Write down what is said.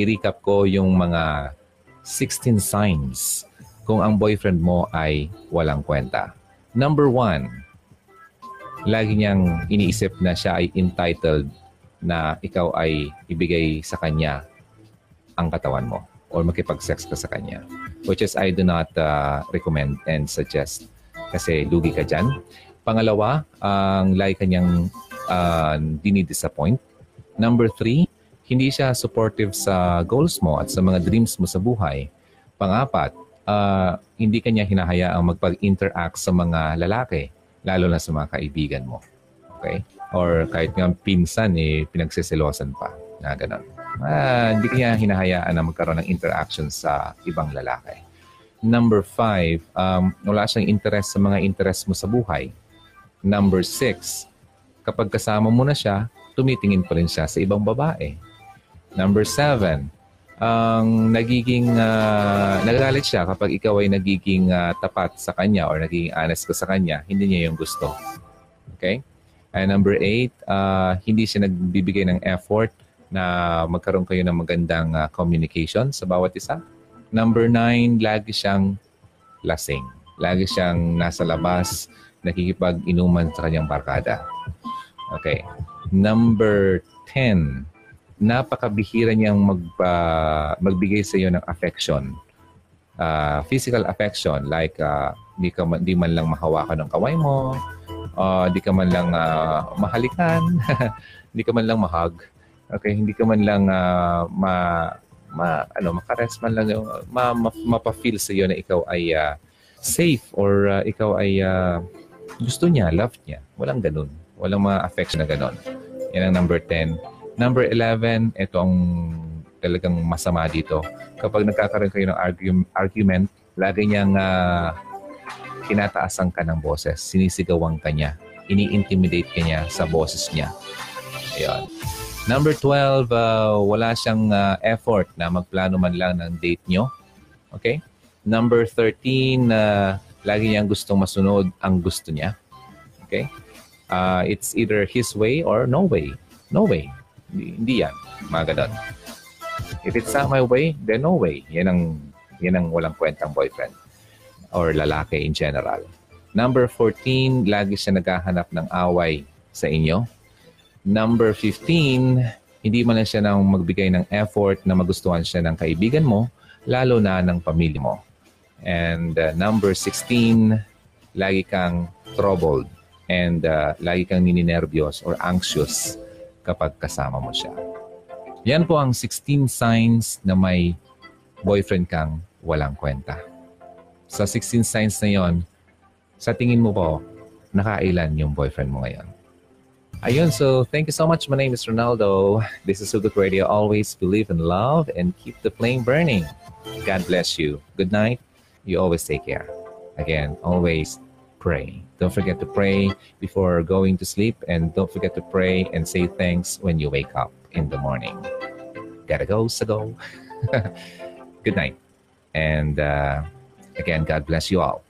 i-recap ko yung mga 16 signs kung ang boyfriend mo ay walang kwenta. Number one, lagi niyang iniisip na siya ay entitled na ikaw ay ibigay sa kanya ang katawan mo or makipag-sex ka sa kanya. Which is I do not uh, recommend and suggest kasi lugi ka dyan. Pangalawa, ang lagi kanyang uh, dinidisappoint. Number three, hindi siya supportive sa goals mo at sa mga dreams mo sa buhay. Pangapat, uh, hindi kanya hinahayaang magpag-interact sa mga lalaki, lalo na sa mga kaibigan mo. Okay? Or kahit nga pinsan, eh, pinagsiselosan pa. Na ganun. Ah, hindi kanya hinahayaan na magkaroon ng interaction sa ibang lalaki. Number five, um, wala siyang interest sa mga interest mo sa buhay. Number six, kapag kasama mo na siya, tumitingin pa rin siya sa ibang babae. Number seven, ang nagiging uh, nagagalit siya kapag ikaw ay nagiging uh, tapat sa kanya or nagiging honest ka sa kanya, hindi niya yung gusto. Okay? And number eight, uh, hindi siya nagbibigay ng effort na magkaroon kayo ng magandang uh, communication sa bawat isa. Number nine, lagi siyang lasing. Lagi siyang nasa labas, nakikipag-inuman sa kanyang barkada. Okay. Number 10, napakabihira niyang mag, uh, magbigay sa iyo ng affection. Uh, physical affection like uh, di, ka man, di man lang mahawakan ng kaway mo, uh, di ka man lang uh, mahalikan, di ka man lang mahug. Okay, hindi ka man lang uh, ma, ma ano, makares man lang ma, ma, mapa-feel sa iyo na ikaw ay uh, safe or uh, ikaw ay uh, gusto niya, love niya. Walang ganun. Walang mga affection na ganun. Yan ang number 10 Number 11, ito ang talagang masama dito. Kapag nagkakaroon kayo ng argue- argument, lagi niyang uh, tinataasan ka ng boses, sinisigawan ka niya, ini-intimidate ka niya sa boses niya. Ayun. Number 12, uh, wala siyang uh, effort na magplano man lang ng date nyo. Okay? Number 13, uh, lagi niyang gustong masunod ang gusto niya. Okay? Uh, it's either his way or no way. No way. Hindi, hindi yan. Mga ganun. If it's not my way, then no way. Yan ang, yan ang walang kwentang boyfriend or lalaki in general. Number 14, lagi siya naghahanap ng away sa inyo. Number 15, hindi man lang siya nang magbigay ng effort na magustuhan siya ng kaibigan mo, lalo na ng pamilya mo. And uh, number 16, lagi kang troubled and uh, lagi kang nininervyos or anxious kapag kasama mo siya. Yan po ang 16 signs na may boyfriend kang walang kwenta. Sa 16 signs na yon, sa tingin mo po, nakailan yung boyfriend mo ngayon? Ayun, so thank you so much. My name is Ronaldo. This is Sugut Radio. Always believe in love and keep the flame burning. God bless you. Good night. You always take care. Again, always pray. Don't forget to pray before going to sleep, and don't forget to pray and say thanks when you wake up in the morning. Gotta go, so go. Good night. And uh, again, God bless you all.